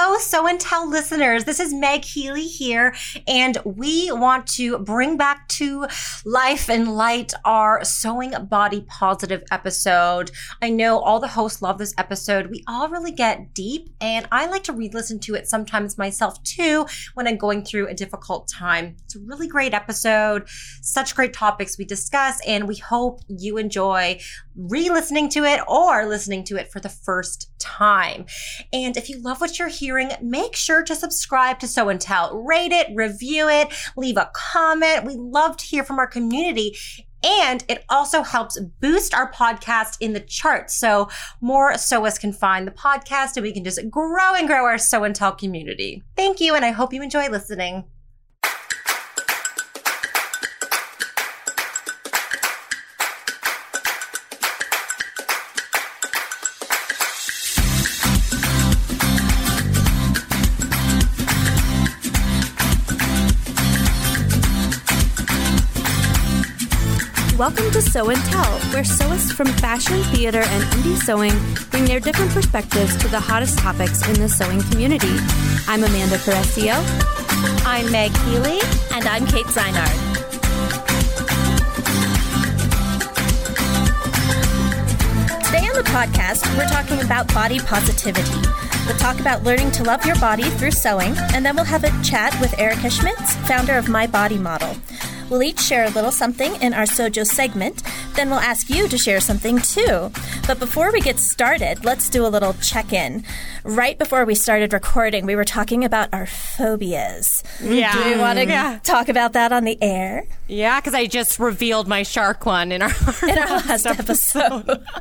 Hello, Sew and Tell listeners. This is Meg Healy here, and we want to bring back to life and light our Sewing Body Positive episode. I know all the hosts love this episode. We all really get deep, and I like to re listen to it sometimes myself too when I'm going through a difficult time. It's a really great episode, such great topics we discuss, and we hope you enjoy re listening to it or listening to it for the first time. And if you love what you're hearing, make sure to subscribe to Sew and Tell, rate it, review it, leave a comment. We love to hear from our community. And it also helps boost our podcast in the charts. So more SOAs can find the podcast and we can just grow and grow our Sew and Tell community. Thank you. And I hope you enjoy listening. Welcome to Sew and Tell, where sewists from fashion, theater, and indie sewing bring their different perspectives to the hottest topics in the sewing community. I'm Amanda Carestio. I'm Meg Healy. And I'm Kate Zeinard. Today on the podcast, we're talking about body positivity. We'll talk about learning to love your body through sewing, and then we'll have a chat with Erica Schmitz, founder of My Body Model. We'll each share a little something in our Sojo segment, then we'll ask you to share something too. But before we get started, let's do a little check in. Right before we started recording, we were talking about our phobias. Mm-hmm. Yeah. Do you want to Yeah. talk about that on the air? Yeah, because I just revealed my shark one in our, In our last episode.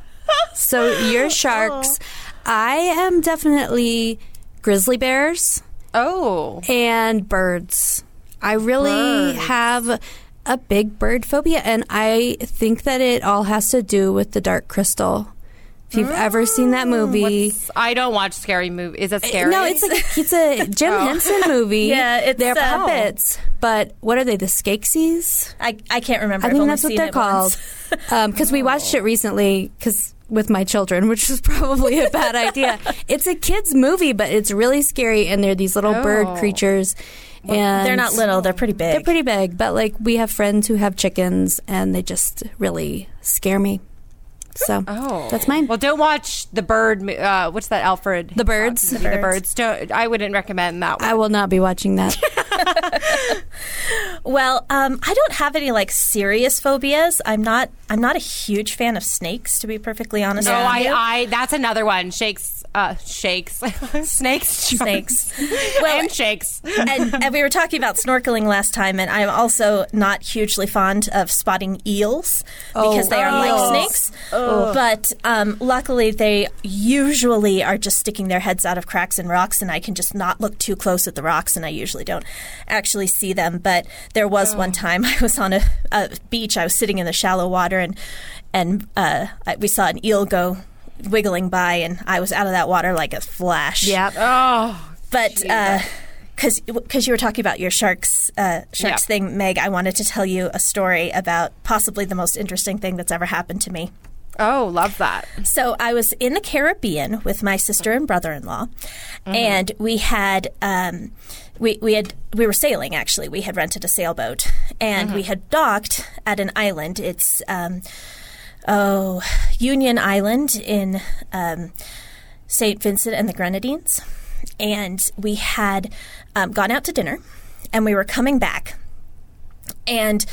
So, your oh. sharks, I am definitely grizzly bears Oh. and birds. I really Birds. have a big bird phobia, and I think that it all has to do with the Dark Crystal. If you've ever seen that mm, movie, I don't watch scary movies. Is that eh, scary? No, it's like it's a Jim oh. Henson movie. Yeah, it's, they're uh, puppets. But what are they? The Skeksis? I, I can't remember. I think that's what they're called. Um, because we watched it recently. Because with my children, which was probably a bad idea. It's a kids movie, but it's really scary, and they're these little bird Oh. Creatures. And They're not little. They're pretty big. They're pretty big, but like we have friends who have chickens, and they just really scare me. So Oh, that's mine. Well, don't watch the bird. Uh, what's that, Alfred? The Birds. The, the birds. Don't. I wouldn't recommend that one. I will not be watching that. Well, um, I don't have any like serious phobias. I'm not. I'm not a huge fan of snakes, to be perfectly honest. No, with I, you. I. That's another one. Shakes. Uh, shakes. Snakes. Snakes. Well, and shakes. and, and we were talking about snorkeling last time, and I'm also not hugely fond of spotting eels because they are Oh. like snakes. But um, luckily, they usually are just sticking their heads out of cracks in rocks, and I can just not look too close at the rocks, and I usually don't actually see them. But there was one time I was on a, a beach, I was sitting in the shallow water, and and uh, I- we saw an eel go wiggling by, and I was out of that water like a flash yep. Oh. but because because you were talking about your sharks uh, sharks Yeah. thing, Meg, I wanted to tell you a story about possibly the most interesting thing that's ever happened to me. Oh, love that. So I was in the Caribbean with my sister and brother-in-law, and we had. Um, we, we had we were sailing actually we had rented a sailboat and we had docked at an island it's um, oh Union Island in um, St. Vincent and the Grenadines. And we had um, gone out to dinner and we were coming back. And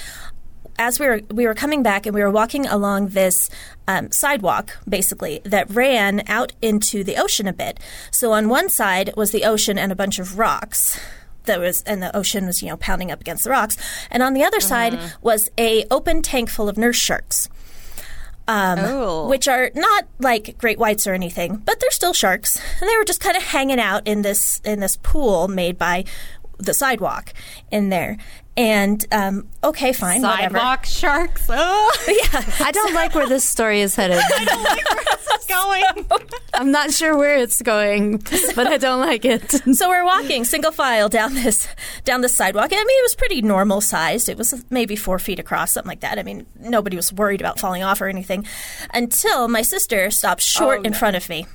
as we were we were coming back and we were walking along this um, sidewalk basically that ran out into the ocean a bit. So on one side was the ocean and a bunch of rocks. That was and the ocean was you know pounding up against the rocks, and on the other side was a open tank full of nurse sharks um, Oh. which are not like great whites or anything, but they're still sharks. And they were just kind of hanging out in this in this pool made by the sidewalk in there. And um, okay, fine, whatever. Sidewalk sharks. Oh, I don't like where this story is headed. I don't like where this is going. I'm not sure where it's going, but I don't like it. So we're walking single file down this down the sidewalk. I mean, it was pretty normal sized. It was maybe four feet across, something like that. I mean, nobody was worried about falling off or anything, until my sister stopped short in front of me,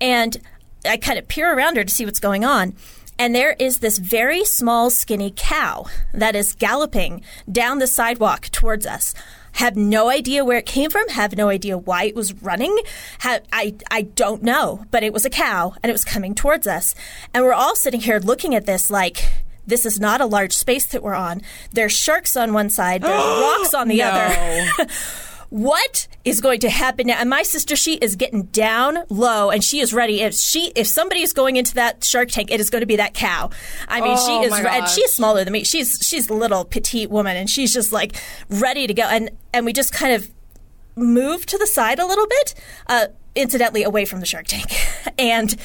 and I kind of peer around her to see what's going on. And there is this very small, skinny cow that is galloping down the sidewalk towards us. Have no idea where it came from. Have no idea why it was running. Have, I I don't know, but it was a cow and it was coming towards us. And we're all sitting here looking at this like this is not a large space that we're on. There's sharks on one side. There's rocks on the other. what is going to happen now? And my sister, she is getting down low and she is ready. If she, if somebody is going into that shark tank, it is going to be that cow. I mean, Oh, she is, and gosh. she is smaller than me. She's she's a little petite woman, and she's just like ready to go. And and we just kind of move to the side a little bit, uh, incidentally away from the shark tank, and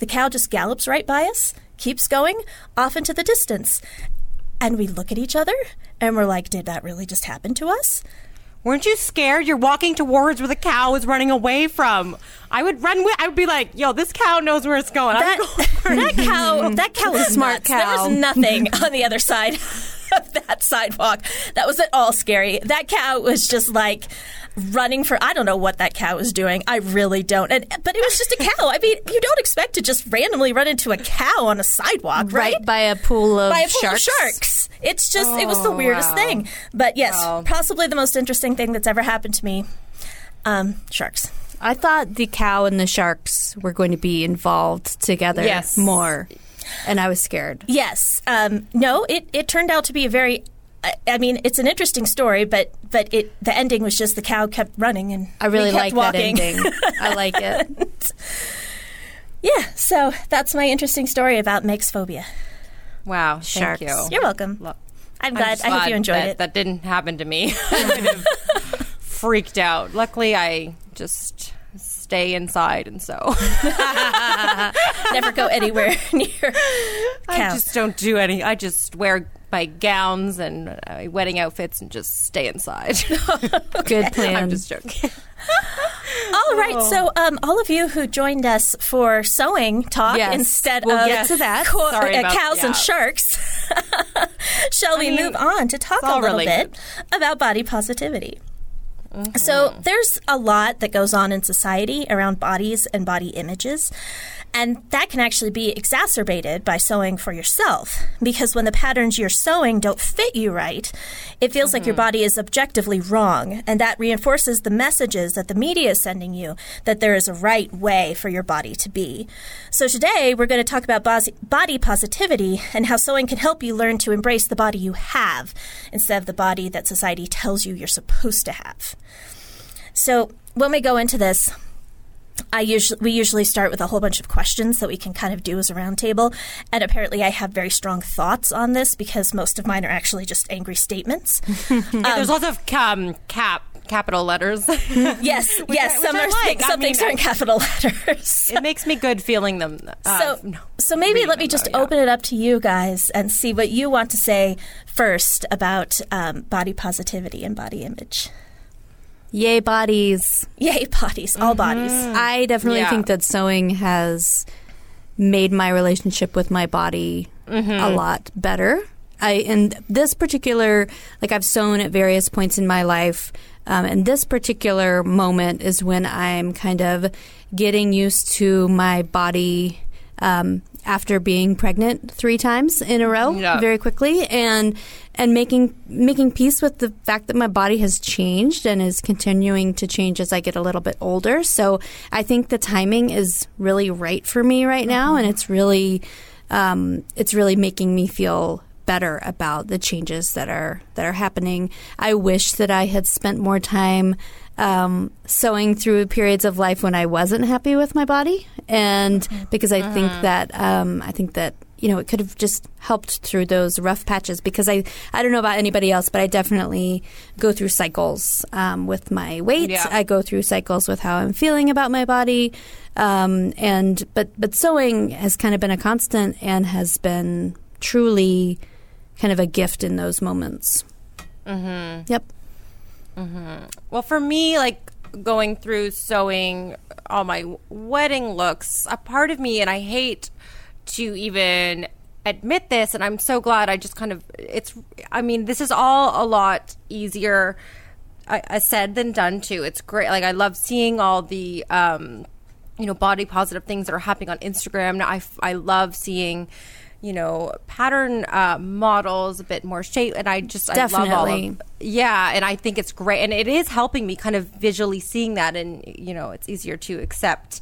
the cow just gallops right by us, keeps going off into the distance, and we look at each other and we're like, did that really just happen to us? Weren't you scared? You're walking towards where the cow is running away from. I would run with. I would be like, "Yo, this cow knows where it's going." I'm that, going that cow that cow was Smart nuts. There was nothing on the other side of that sidewalk that was at all scary. That cow was just like running for I don't know what that cow was doing. I really don't. And but it was just a cow. I mean, you don't expect to just randomly run into a cow on a sidewalk, right? Right by a pool of by a pool sharks. of sharks. It's just it was the weirdest thing. But yes, Wow. possibly the most interesting thing that's ever happened to me. Um, sharks. I thought the cow and the sharks were going to be involved together Yes. more, and I was scared. Yes. Um, no, it, it turned out to be a very. I, I mean, it's an interesting story, but but it the ending was just the cow kept running and I really like walking. that ending. I like it. Yeah, so that's my interesting story about Meg's phobia. Wow, Sharks. thank you. You're welcome. Lo- I'm I'm glad. I hope you enjoyed that, it. That didn't happen to me. I would have freaked out. Luckily, I just stay inside, and so Never go anywhere near I just don't do any. I just wear my gowns and uh, wedding outfits and just stay inside. Good plan. I'm just joking. All right, so um, all of you who joined us for sewing talk Yes, instead we'll of get to that. co- uh, about- cows and sharks, shall we mean, move on to talk a little related. bit about body positivity? Mm-hmm. So there's a lot that goes on in society around bodies and body images. And that can actually be exacerbated by sewing for yourself because when the patterns you're sewing don't fit you right, it feels like your mm-hmm. body is objectively wrong. And that reinforces the messages that the media is sending you that there is a right way for your body to be. So today we're going to talk about body positivity and how sewing can help you learn to embrace the body you have instead of the body that society tells you you're supposed to have. So when we go into this, I usually we usually start with a whole bunch of questions that we can kind of do as a roundtable, and apparently I have very strong thoughts on this because most of mine are actually just angry statements. There's lots of um, cap capital letters. yes, yes, I- some I are like. some I mean, things are in capital letters. it makes me good feeling them. Uh, so, no. so maybe let me just though, yeah. open it up to you guys and see what you want to say first about um, body positivity and body image. Yay, bodies. Yay, bodies, all bodies. I definitely Yeah. think that sewing has made my relationship with my body a lot better. I in this particular, like I've sewn at various points in my life, um, and this particular moment is when I'm kind of getting used to my body. Um, after being pregnant three times in a row, Yeah. very quickly, and and making making peace with the fact that my body has changed and is continuing to change as I get a little bit older. So I think the timing is really right for me right now, and it's really um, it's really making me feel better about the changes that are that are happening. I wish that I had spent more time um, sewing through periods of life when I wasn't happy with my body, and because I think that um, I think that you know it could have just helped through those rough patches. Because I I don't know about anybody else, but I definitely go through cycles um, with my weight. Yeah. I go through cycles with how I'm feeling about my body, um, and but but sewing has kind of been a constant and has been truly kind of a gift in those moments. Mm-hmm. Yep. Well, for me, like going through sewing all my wedding looks, a part of me, and I hate to even admit this, and I'm so glad I just kind of, it's, I mean, this is all a lot easier uh, uh, said than done too. It's great. Like, I love seeing all the, um, you know body positive things that are happening on Instagram. I I love seeing you know pattern uh, models a bit more shape and i just i love all Definitely. of yeah and i think it's great and it is helping me kind of visually seeing that and you know it's easier to accept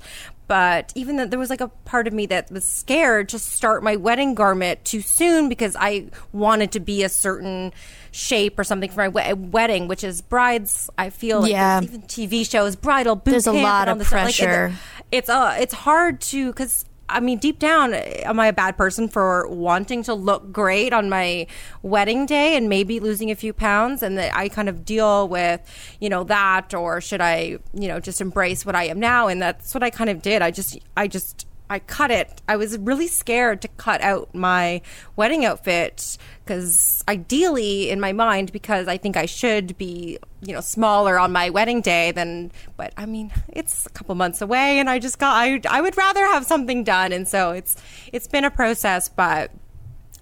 but even though there was like a part of me that was scared to start my wedding garment too soon because i wanted to be a certain shape or something for my we- wedding which is brides i feel like Yeah. even tv shows bridal boot There's a lot of stuff. Like, it- pressure. it's uh it's hard to because I mean, deep down, am I a bad person for wanting to look great on my wedding day and maybe losing a few pounds? And that I kind of deal with, you know, that, or should I, you know, just embrace what I am now? And that's what I kind of did. I just, I just, I cut it. I was really scared to cut out my wedding outfit because ideally, in my mind, because I think I should be, you know, smaller on my wedding day than, but I mean, it's a couple months away and I just got, I, I would rather have something done. And so it's, it's been a process, but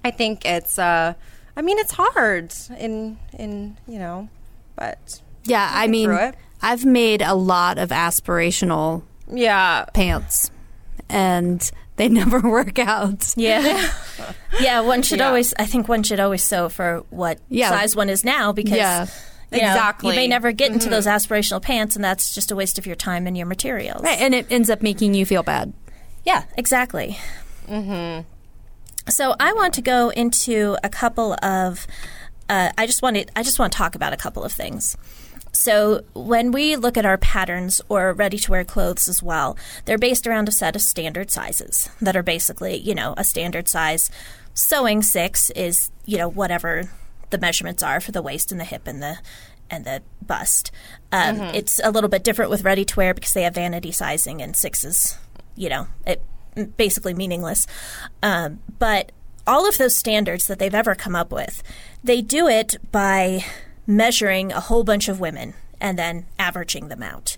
I think it's, uh, I mean, it's hard in, in, you know, but Yeah, I mean. I've made a lot of aspirational yeah. pants, and they never work out. Yeah. yeah, one should Yeah. always I think one should always sew for what Yeah. size one is now because Yeah. You know, Exactly. you may never get into those aspirational pants and that's just a waste of your time and your materials. Right, and it ends up making you feel bad. Yeah, exactly. Mm-hmm. So I want to go into a couple of. Uh, I just wanted. I just want to talk about a couple of things. So when we look at our patterns or ready-to-wear clothes as well, they're based around a set of standard sizes that are basically, you know, a standard size. Sewing six is, you know, whatever the measurements are for the waist and the hip and the and the bust. Um, It's a little bit different with ready-to-wear because they have vanity sizing and sixes you know, it basically meaningless. Um, but all of those standards that they've ever come up with, they do it by measuring a whole bunch of women and then averaging them out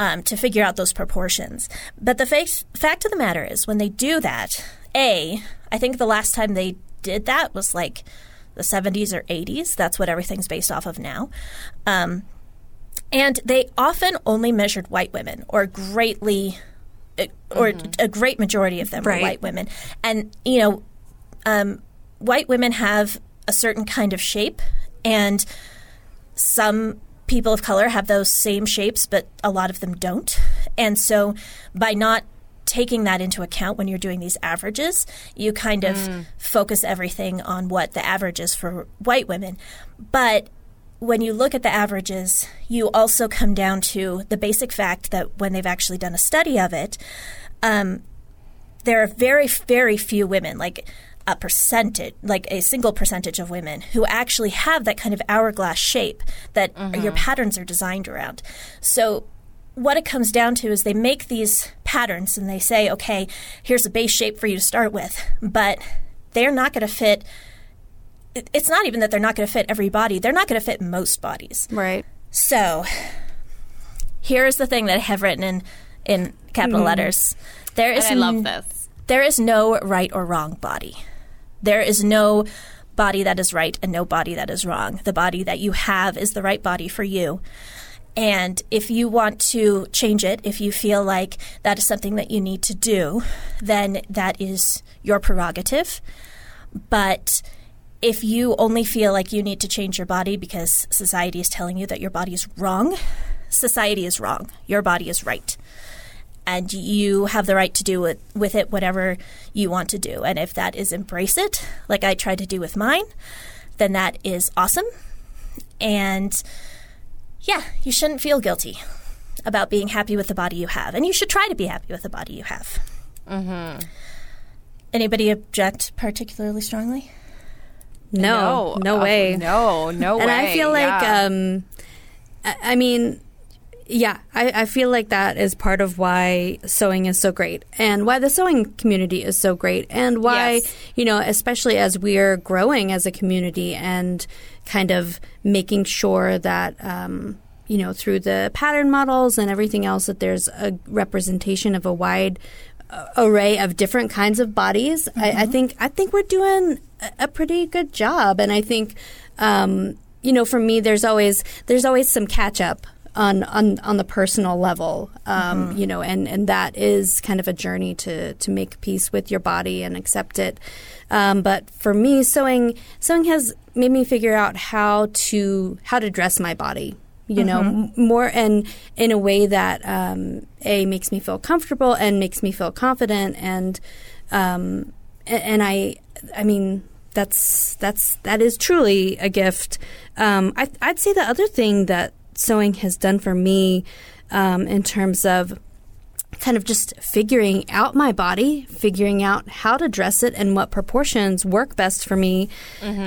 um, to figure out those proportions. But the fa- fact of the matter is, when they do that, A, I think the last time they did that was like the 70s or 80s. That's what everything's based off of now. Um, and they often only measured white women or greatly or a great majority of them Right. are white women. And, you know, um, white women have a certain kind of shape, and some people of color have those same shapes, but a lot of them don't. And so by not taking that into account when you're doing these averages, you kind of focus everything on what the average is for white women. But when you look at the averages, you also come down to the basic fact that when they've actually done a study of it, um, there are very, very few women, like a percentage, like a single percentage of women, who actually have that kind of hourglass shape that your patterns are designed around. So, what it comes down to is they make these patterns and they say, okay, here's a base shape for you to start with, but they're not going to fit. It's not even that they're not going to fit every body, they're not going to fit most bodies. Right. So, here's the thing that I have written in in capital mm. letters. There is And I love this. There is no right or wrong body. There is no body that is right and no body that is wrong. The body that you have is the right body for you. And if you want to change it, if you feel like that is something that you need to do, then that is your prerogative. But if you only feel like you need to change your body because society is telling you that your body is wrong, society is wrong. Your body is right. And you have the right to do it, with it whatever you want to do. And if that is embrace it, like I tried to do with mine, then that is awesome. And yeah, you shouldn't feel guilty about being happy with the body you have. And you should try to be happy with the body you have. Mm-hmm. Anybody object particularly strongly? No, no, uh, way. No, no and way. And I feel like, yeah. um, I, I mean, yeah, I, I feel like that is part of why sewing is so great and why the sewing community is so great and why, Yes. you know, especially as we're growing as a community and kind of making sure that, um, you know, through the pattern models and everything else, that there's a representation of a wide uh, array of different kinds of bodies. I, I think I think we're doing a, a pretty good job, and I think um, you know, for me, there's always there's always some catch up on on on the personal level, um, you know, and and that is kind of a journey to to make peace with your body and accept it. Um, but for me, sewing sewing has made me figure out how to how to dress my body. You know, m- more and in a way that um, a makes me feel comfortable and makes me feel confident, and um, and I, I mean, that's that's that is truly a gift. Um, I, I'd say the other thing that sewing has done for me um, in terms of kind of just figuring out my body, figuring out how to dress it and what proportions work best for me.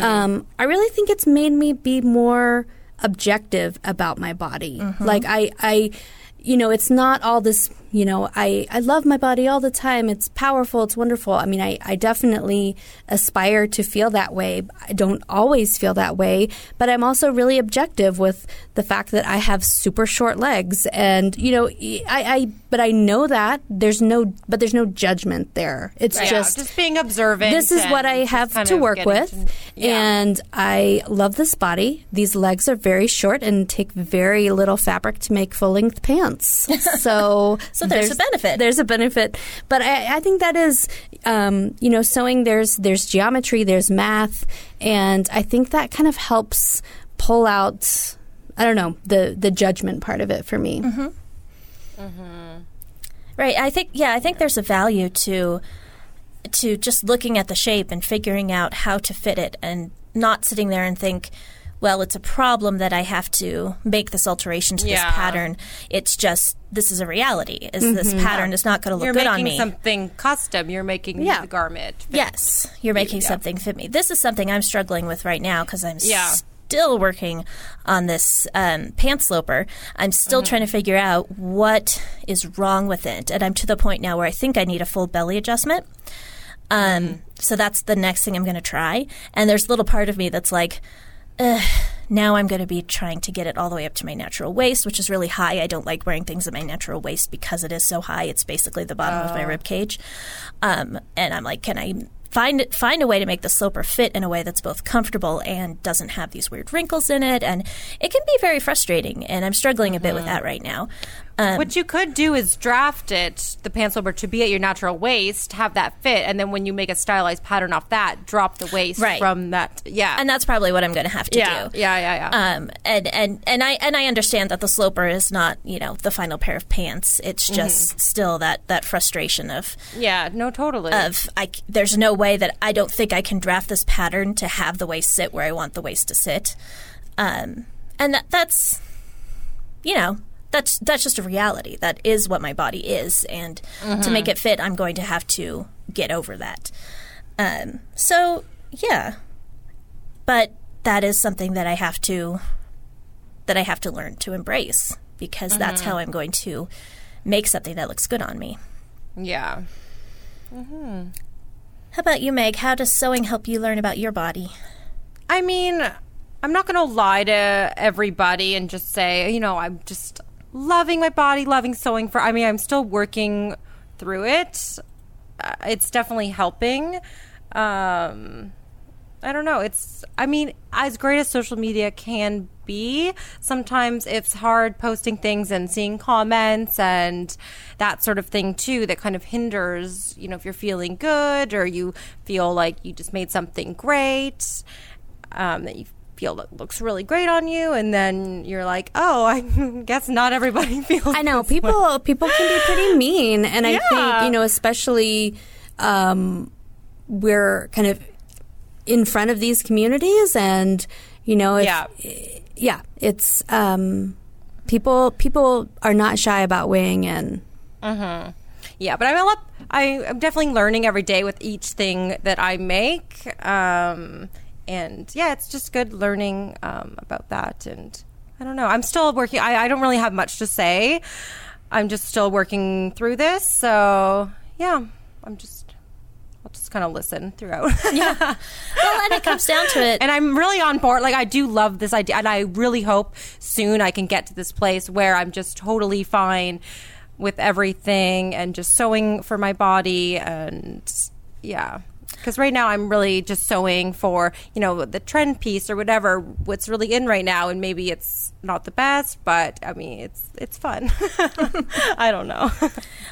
Um, I really think it's made me be more objective about my body. Like I, I, you know, it's not all this. You know, I I love my body all the time. It's powerful. It's wonderful. I mean, I I definitely aspire to feel that way. I don't always feel that way, but I'm also really objective with the fact that I have super short legs, and you know, I I but I know that there's no but there's no judgment there. It's just just being observant. this is what I have to work with. to- yeah. And I love this body. These legs are very short and take very little fabric to make full length pants. So, So there's a benefit. There's a benefit. But I, I think that is, um, you know, sewing, there's, there's geometry, there's math. And I think that kind of helps pull out, I don't know, the, the judgment part of it for me. Mm-hmm. Right. I think yeah, I think there's a value to to just looking at the shape and figuring out how to fit it and not sitting there and think well, it's a problem that I have to make this alteration to Yeah. this pattern. It's just this is a reality. Is this pattern is not going to look You're good making on me? something custom. You're making Yeah. the garment. fit. Yes, you're making yeah. something fit me. This is something I'm struggling with right now because I'm Yeah. still working on this um, pant sloper. I'm still trying to figure out what is wrong with it, and I'm to the point now where I think I need a full belly adjustment. Um, So that's the next thing I'm going to try. And there's a little part of me that's like, Ugh, now I'm going to be trying to get it all the way up to my natural waist, which is really high. I don't like wearing things at my natural waist because it is so high. It's basically the bottom of my rib cage. Um, and I'm like, can I find find a way to make the sloper fit in a way that's both comfortable and doesn't have these weird wrinkles in it? And it can be very frustrating, and I'm struggling a bit with that right now. Um, What you could do is draft it, the pants over, to be at your natural waist, have that fit, and then when you make a stylized pattern off that, drop the waist Right. from that. Yeah, and that's probably what I'm going to have to yeah, do. yeah, yeah, yeah. Um, and, and, and I and I understand that the sloper is not you know the final pair of pants. It's just still that, that frustration of yeah, no, totally. of I there's no way that I don't think I can draft this pattern to have the waist sit where I want the waist to sit, um, and that that's you know that's that's just a reality. That is what my body is, and to make mm-hmm. it fit, I'm going to have to get over that. Um, so yeah, but that is something that I have to that I have to learn to embrace because that's mm-hmm. how I'm going to make something that looks good on me. yeah. Mm-hmm. How about you, Meg? How does sewing help you learn about your body? I mean, I'm not going to lie to everybody and just say, you know, I'm just loving my body, loving sewing for. I mean, I'm still working through it. Uh, it's definitely helping. Um, I don't know. It's, I mean, as great as social media can be, sometimes it's hard posting things and seeing comments and that sort of thing too that kind of hinders, you know, if you're feeling good or you feel like you just made something great, um, that you feel that looks really great on you. And then you're like, oh, I guess not everybody feels I know this way." people people can be pretty mean, and I think you know, especially um, we're kind of in front of these communities, and you know, if, Yeah. yeah, it's um, people people are not shy about weighing in. Yeah, but I'm a lot, I, I'm definitely learning every day with each thing that I make. Um, and yeah, it's just good learning um, about that. And I don't know, I'm still working. I, I don't really have much to say. I'm just still working through this. So yeah, I'm just, I'll just kind of listen throughout. Yeah. Well, and it comes down to it. and I'm really on board. Like I do love this idea, and I really hope soon I can get to this place where I'm just totally fine with everything and just sewing for my body and yeah. Because right now I'm really just sewing for you know the trend piece or whatever what's really in right now, and maybe it's not the best, but I mean it's it's fun. I don't know.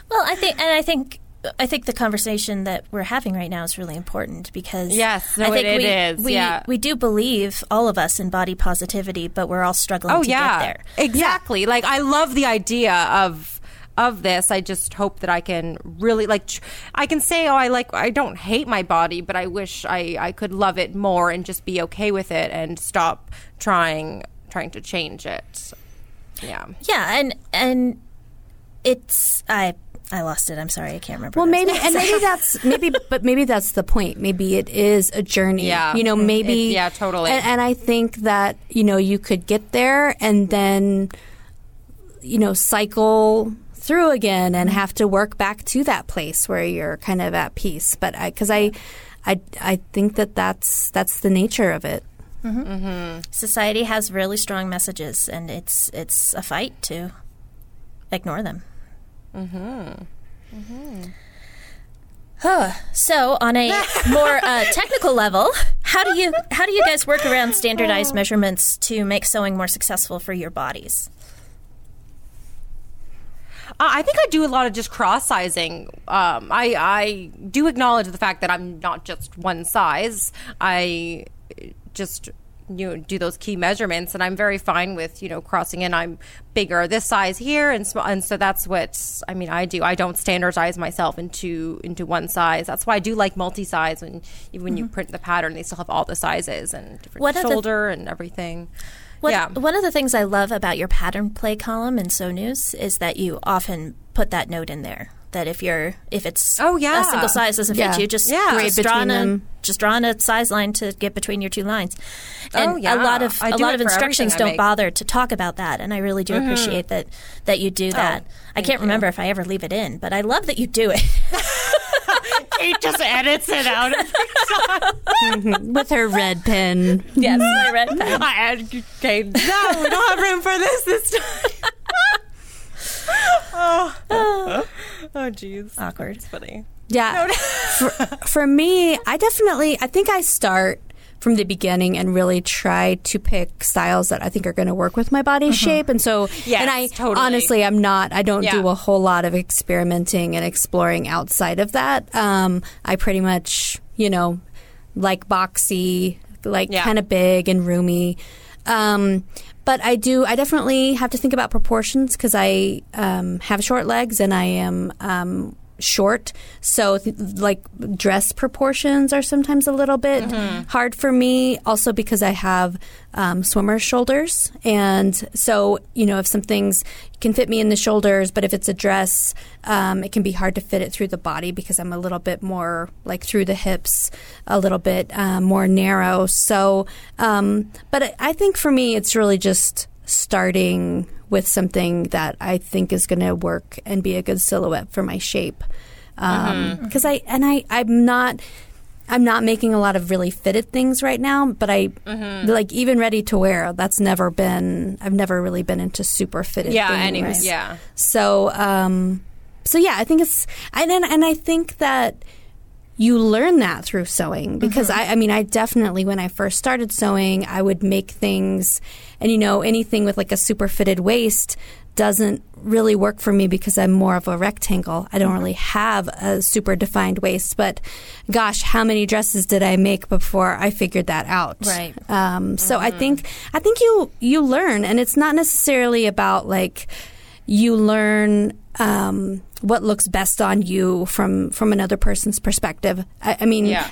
Well, I think, and I think. I think the conversation that we're having right now is really important because Yes, no, I think it- we, it is, We, yeah. we do believe all of us in body positivity, but we're all struggling oh to yeah, get there. exactly. Like I love the idea of of this. I just hope that I can really like. Tr- I can say, oh, I like. I don't hate my body, but I wish I I could love it more and just be okay with it and stop trying trying to change it. Yeah. Yeah, and and it's I I lost it. I'm sorry, I can't remember. Well, what I was maybe, and maybe that's maybe, but maybe that's the point. Maybe it is a journey. Yeah. you know, mm-hmm. maybe. It- yeah, totally. And, and I think that you know you could get there and then, you know, cycle through again and have to work back to that place where you're kind of at peace. But I, because I, I, I think that that's that's the nature of it. society has really strong messages, and it's it's a fight to ignore them. Mm-hmm. Mm-hmm. Huh. So, on a more uh, technical level, how do you how do you guys work around standardized measurements to make sewing more successful for your bodies? I think I do a lot of just cross sizing. Um, I I do acknowledge the fact that I'm not just one size. I just you know do those key measurements, and I'm very fine with you know crossing in. I'm bigger this size here, and small, and so that's what I mean. I do. I don't standardize myself into into one size. That's why I do like multi size. When even when you print the pattern, they still have all the sizes and different What are the- shoulder and everything. What, yeah. One of the things I love about your pattern play column in Sew News is that you often put that note in there that if you're if it's Oh, yeah. a single size doesn't Yeah. fit you, just Yeah. Grade just draw between a just draw a size line to get between your two lines. And Oh, yeah. a lot of I a lot of instructions don't bother to talk about that, and I really do appreciate that that you do that. I can't remember if I ever leave it in, but I love that you do it. Kate just edits it out. With her red pen. yes, I read that. I had okay. No, we don't have room for this this time. oh, oh, jeez, Awkward. It's funny. Yeah. for, for me, I definitely, I think I start from the beginning and really try to pick styles that I think are going to work with my body shape. And so, Yes, and I totally. honestly, I'm not, I don't do a whole lot of experimenting and exploring outside of that. Um, I pretty much, you know, like boxy, like Yeah. kind of big and roomy. Um, but I do, I definitely have to think about proportions because I um, have short legs and I am um, short. So, th- like, dress proportions are sometimes a little bit hard for me. Also, because I have um, swimmer shoulders. And so, you know, if some things can fit me in the shoulders, but if it's a dress, um, it can be hard to fit it through the body because I'm a little bit more like through the hips, a little bit um, more narrow. So, um, but I think for me, it's really just starting with something that I think is going to work and be a good silhouette for my shape. Um, mm-hmm. mm-hmm. Because I and I I'm not. I'm not making a lot of really fitted things right now, but I mm-hmm. like even ready to wear. That's never been. I've never really been into super fitted. Yeah. things. Anyways, yeah. So, um, so yeah, I think it's, and and, and I think that you learn that through sewing because I, I mean, I definitely when I first started sewing, I would make things, and you know, anything with like a super fitted waist doesn't really work for me because I'm more of a rectangle. I don't really have a super defined waist, but gosh, how many dresses did I make before I figured that out? Right. Um, so I think I think you you learn, and it's not necessarily about like you learn um, what looks best on you from from another person's perspective. I, I mean, Yeah.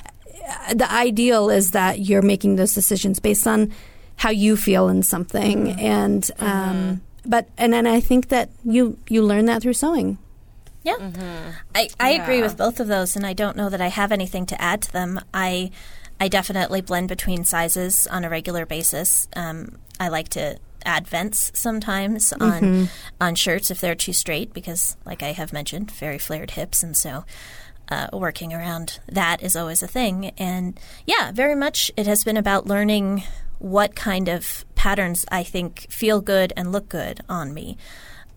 uh, the ideal is that you're making those decisions based on how you feel in something, and um, but and then I think that you you learn that through sewing. Yeah. I, I agree with both of those, and I don't know that I have anything to add to them. I I definitely blend between sizes on a regular basis. Um, I like to add vents sometimes on on shirts if they're too straight because, like I have mentioned, very flared hips, and so uh, working around that is always a thing. And yeah, very much it has been about learning what kind of patterns I think feel good and look good on me.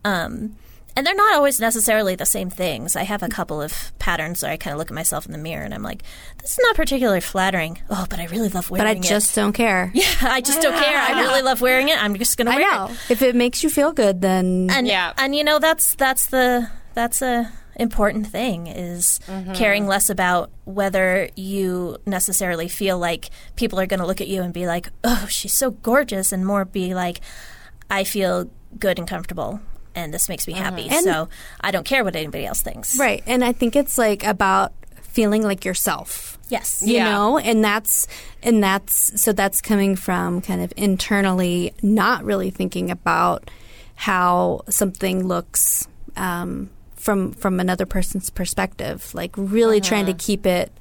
Um, and they're not always necessarily the same things. I have a couple of patterns where I kind of look at myself in the mirror and I'm like, this is not particularly flattering. Oh, but I really love wearing it. But I it. just don't care. Yeah, I just don't care. I really love wearing it. I'm just going to I wear know. it. If it makes you feel good, then And Yeah. and you know that's that's the that's a important thing is mm-hmm. caring less about whether you necessarily feel like people are going to look at you and be like, "Oh, she's so gorgeous," and more be like, "I feel good and comfortable." And this makes me happy, And- so I don't care what anybody else thinks. right. And I think it's like about feeling like yourself. Yes. you Yeah. know and that's and that's so that's coming from kind of internally not really thinking about how something looks um, from from another person's perspective like really mm-hmm. trying to keep it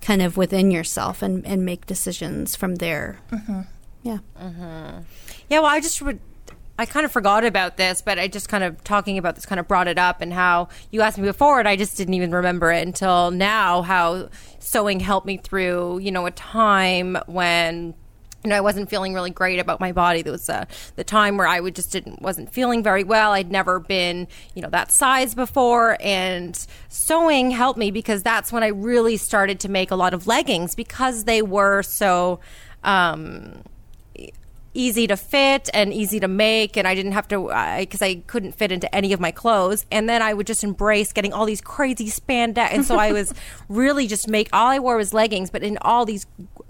kind of within yourself and and make decisions from there mm-hmm. yeah Yeah, well, I just would. I kind of forgot about this, but I just kind of talking about this kind of brought it up and how you asked me before, and I just didn't even remember it until now. How sewing helped me through, you know, a time when. You know, I wasn't feeling really great about my body. There was uh, the time where I would just didn't wasn't feeling very well. I'd never been, you know, that size before, and sewing helped me because that's when I really started to make a lot of leggings because they were so um, easy to fit and easy to make and i didn't have to because I, couldn't fit into any of my clothes. And then i would just embrace getting all these crazy spandex. And so i was really just make all i wore was leggings but in all these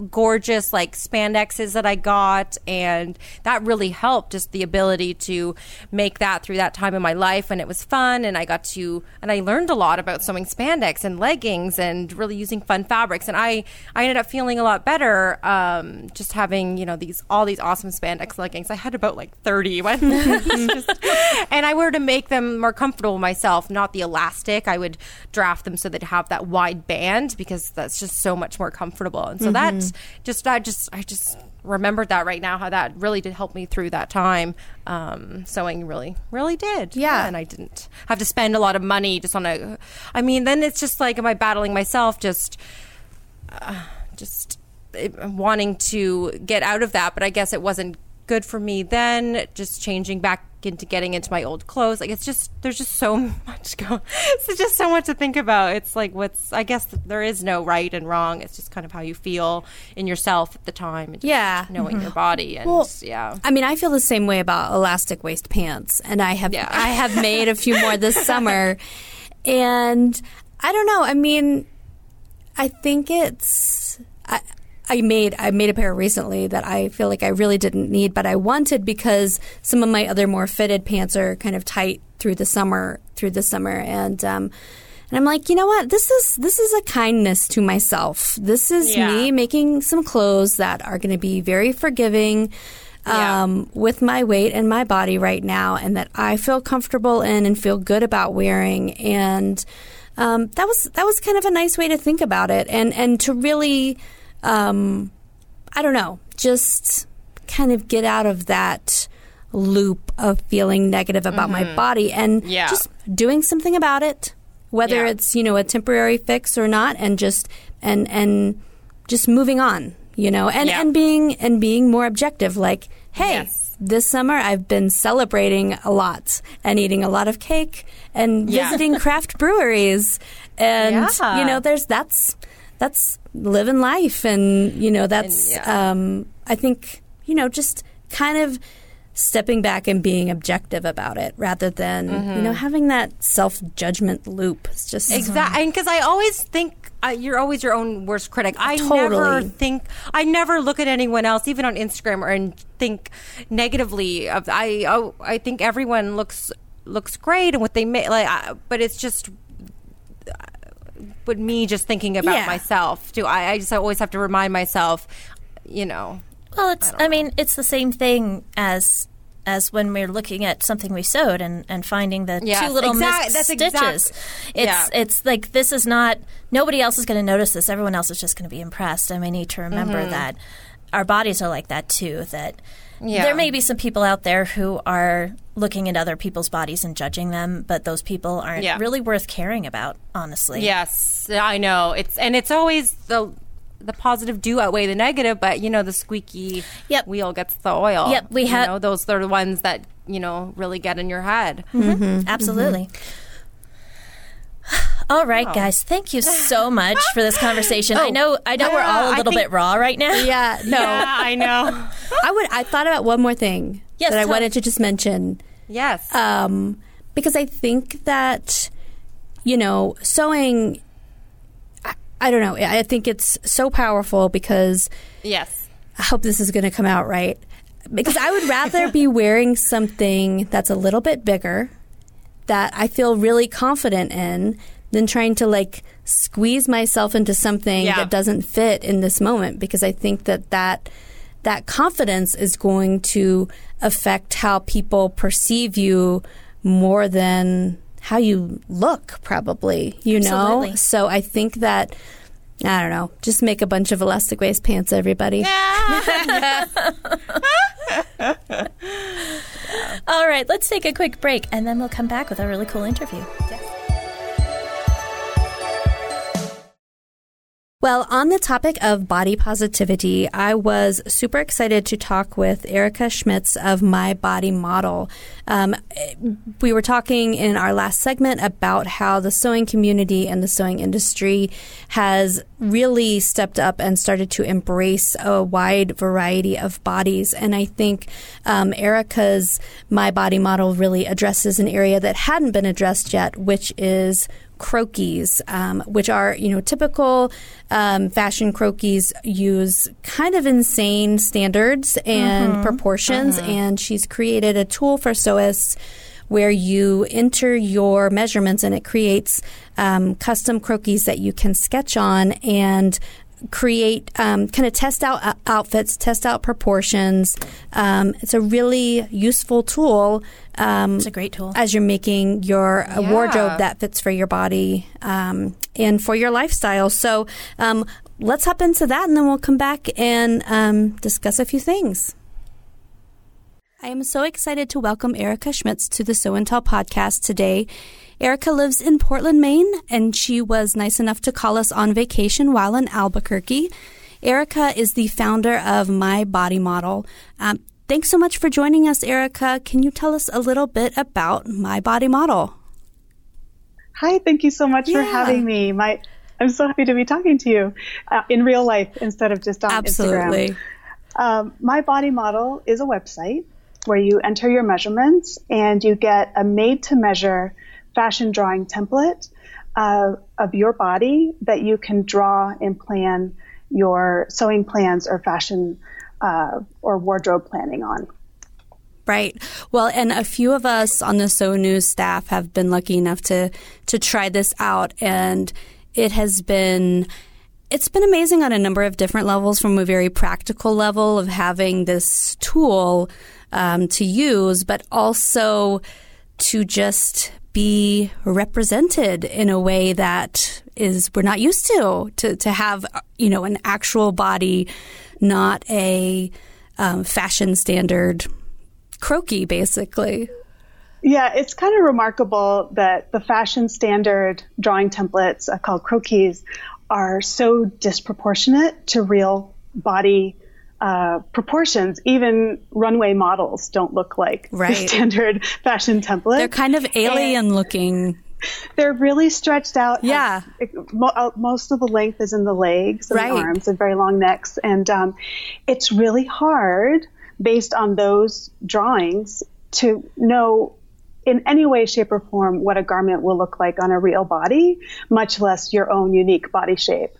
gorgeous like spandexes that i got and that really helped just the ability to make that through that time in my life and it was fun and i got to and i learned a lot about sewing spandex and leggings and really using fun fabrics and i i ended up feeling a lot better um, just having you know these all these awesome spandex leggings. I had about like 30 when just- and i were to make them more comfortable myself not the elastic. I would draft them so they'd have that wide band because that's just so much more comfortable and so that just i just i just remembered that right now how that really did help me through that time um, sewing really really did Yeah. and i didn't have to spend a lot of money just on a i mean then it's just like am i battling myself just just uh, wanting to get out of that, but I guess it wasn't good for me then. Just changing back into getting into my old clothes, like it's just there's just so much go. It's just so much to think about. It's like what's I guess there is no right and wrong. It's just kind of how you feel in yourself at the time. And just Yeah. knowing your mm-hmm. body and Well, yeah. I mean, I feel the same way about elastic waist pants, and I have Yeah. I have made a few more this summer, and I don't know. I mean, I think it's I. I made I made a pair recently that I feel like I really didn't need, but I wanted because some of my other more fitted pants are kind of tight through the summer through the summer, and um, and I'm like, you know what? This is this is a kindness to myself. This is Yeah. me making some clothes that are going to be very forgiving Yeah. um, with my weight and my body right now, and that I feel comfortable in and feel good about wearing. And um, that was that was kind of a nice way to think about it, and and to really, um, I don't know, just kind of get out of that loop of feeling negative about my body and Yeah. just doing something about it whether Yeah. it's you know a temporary fix or not and just and and just moving on you know and Yeah. and being and being more objective like hey Yes. this summer i've been celebrating a lot and eating a lot of cake and Yeah. visiting craft breweries and you know there's that's that's living life and you know that's yeah. um i think you know just kind of stepping back and being objective about it rather than you Mm-hmm. know having that self judgment loop it's just Exactly, because I always think uh, you're always your own worst critic. I never Totally. think I never look at anyone else, even on Instagram, or and think negatively of. I oh, I think everyone looks looks great and what they make, like, I, but it's just. But me just thinking about Yeah. myself, do I? I just always have to remind myself, you know. Well, it's. I, mean, it's the same thing as as when we're looking at something we sewed and, and finding the Yes, two little exact- missed that's stitches. exact- it's yeah. it's like this is not nobody else is going to notice this. Everyone else is just going to be impressed, and we need to remember Mm-hmm. that our bodies are like that too. That Yeah. there may be some people out there who are looking at other people's bodies and judging them, but those people aren't Yeah. really worth caring about. Honestly, Yes, I know. It's and it's always the the positive do outweigh the negative, but you know the squeaky Yep. wheel gets the oil. Yep, we You know, those are the ones that you know, really get in your head. Mm-hmm. Absolutely. All right, guys. Thank you so much for this conversation. I know, I know, we're all a little think- bit raw right now. Yeah, no. I know. I would. I thought about one more thing Yes, that I tell- wanted to just mention. yes. um, because I think that you know sewing. I, I don't know. I think it's so powerful because yes. I hope this is going to come out right. Because I would rather be wearing something that's a little bit bigger that I feel really confident in than trying to like squeeze myself into something Yeah. that doesn't fit in this moment because I think that that that confidence is going to affect how people perceive you more than how you look probably you know? So I think that I don't know just make a bunch of elastic waist pants everybody All right, let's take a quick break and then we'll come back with a really cool interview. Well, on the topic of body positivity, I was super excited to talk with Erica Schmitz of My Body Model. Um, we were talking in our last segment about how the sewing community and the sewing industry has really stepped up and started to embrace a wide variety of bodies. And I think um, Erica's My Body Model really addresses an area that hadn't been addressed yet, which is croquis, um, which are you know typical um, fashion croquis use kind of insane standards and proportions, and she's created a tool for sewists where you enter your measurements and it creates um, custom croquis that you can sketch on and create um, kind of test out uh, outfits, test out proportions. Um, it's a really useful tool. Um, It's a great tool. as you're making your uh, Yeah. wardrobe that fits for your body um, and for your lifestyle. So um, let's hop into that, and then we'll come back and um, discuss a few things. I am so excited to welcome Erica Schmitz to the Sew and Tell podcast today. Erica lives in Portland, Maine, and she was nice enough to call us on vacation while in Albuquerque. Erica is the founder of My Body Model. Um, thanks so much for joining us, Erica. Can you tell us a little bit about My Body Model? Hi, thank you so much for having me. My, I'm so happy to be talking to you uh, in real life instead of just on Absolutely. Instagram. Um, My Body Model is a website where you enter your measurements and you get a made to measure fashion drawing template uh, of your body that you can draw and plan your sewing plans or fashion uh, or wardrobe planning on. Right. Well, and a few of us on the Sew News staff have been lucky enough to to try this out, and it has been it's been amazing on a number of different levels. From a very practical level of having this tool um, to use, but also to just be represented in a way that is we're not used to to to have you know an actual body, not a um, fashion standard croquis, basically. Yeah, it's kind of remarkable that the fashion standard drawing templates uh, called croquis are so disproportionate to real body uh, proportions. Even runway models don't look like Right. the standard fashion template. They're kind of alien looking. They're really stretched out. Yeah. It- mo- uh, most of the length is in the legs and Right. the arms and very long necks. And um, it's really hard based on those drawings to know in any way, shape, or form what a garment will look like on a real body, much less your own unique body shape.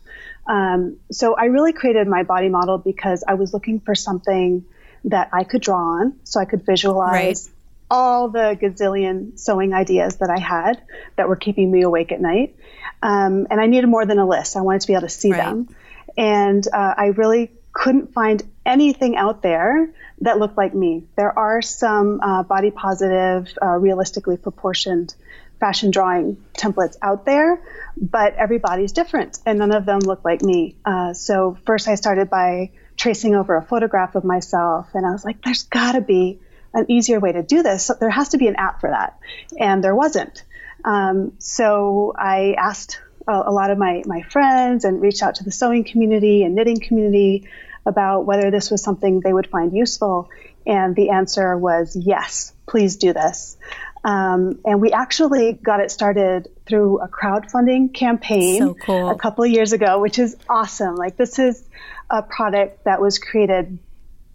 Um, so I really created my body model because I was looking for something that I could draw on so I could visualize Right. all the gazillion sewing ideas that I had that were keeping me awake at night. Um, and I needed more than a list. I wanted to be able to see Right. them. And uh, I really couldn't find anything out there that looked like me. There are some uh, body positive, uh, realistically proportioned fashion drawing templates out there, but everybody's different and none of them look like me. Uh, so first I started by tracing over a photograph of myself and I was like, there's gotta be an easier way to do this. So there has to be an app for that. And there wasn't. Um, so I asked a, a lot of my, my friends and reached out to the sewing community and knitting community about whether this was something they would find useful. And the answer was yes, please do this. Um, and we actually got it started through a crowdfunding campaign So cool. a couple of years ago, which is awesome. Like this is a product that was created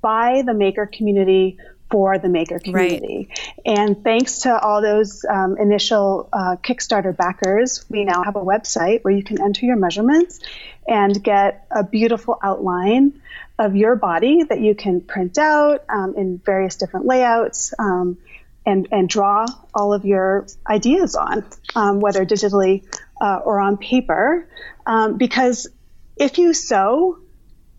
by the maker community for the maker community. And thanks to all those um, initial uh, Kickstarter backers, we now have a website where you can enter your measurements and get a beautiful outline of your body that you can print out um, in various different layouts. Um, and, and draw all of your ideas on, um, whether digitally uh, or on paper. Um, because if you sew,